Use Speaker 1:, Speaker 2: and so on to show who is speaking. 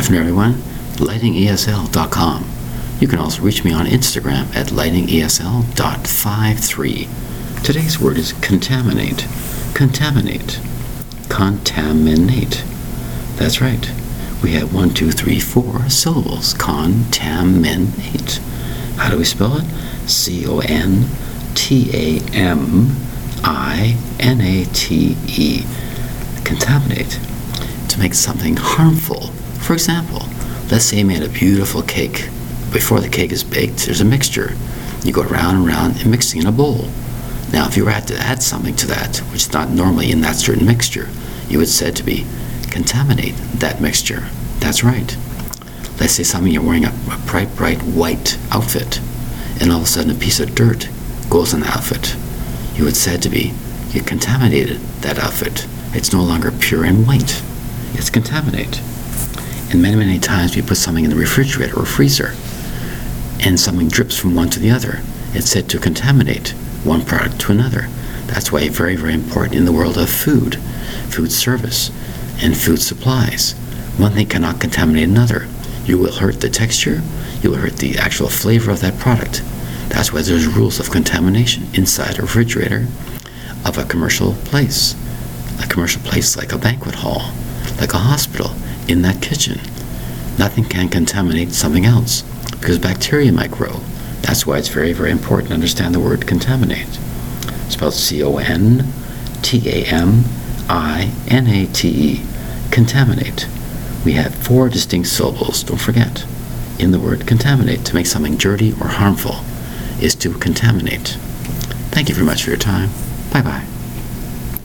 Speaker 1: afternoon, everyone. LightingESL.com. You can also reach me on Instagram at lightingesl.53. Today's word is contaminate. Contaminate. Contaminate. That's right. We have one, two, three, four syllables. Contaminate. How do we spell it? C O N T A M I N A T E. Contaminate. To make something harmful. For example, let's say you made a beautiful cake. Before the cake is baked, there's a mixture. You go around and around and mixing in a bowl. Now, if you were to add something to that, which is not normally in that certain mixture, you would said to be contaminate that mixture. That's right. Let's say something you're wearing a, a bright, bright white outfit, and all of a sudden a piece of dirt goes on the outfit. You would said to be you contaminated that outfit. It's no longer pure and white. It's contaminate. And many, many times we put something in the refrigerator or freezer, and something drips from one to the other. It's said to contaminate one product to another. That's why very, very important in the world of food, food service, and food supplies. One thing cannot contaminate another. You will hurt the texture, you will hurt the actual flavor of that product. That's why there's rules of contamination inside a refrigerator of a commercial place. A commercial place like a banquet hall, like a hospital, in that kitchen. Nothing can contaminate something else because bacteria might grow. That's why it's very, very important to understand the word contaminate. It's Spelled C O N T A M I N A T E. Contaminate. We have four distinct syllables, don't forget. In the word contaminate, to make something dirty or harmful, is to contaminate. Thank you very much for your time. Bye bye.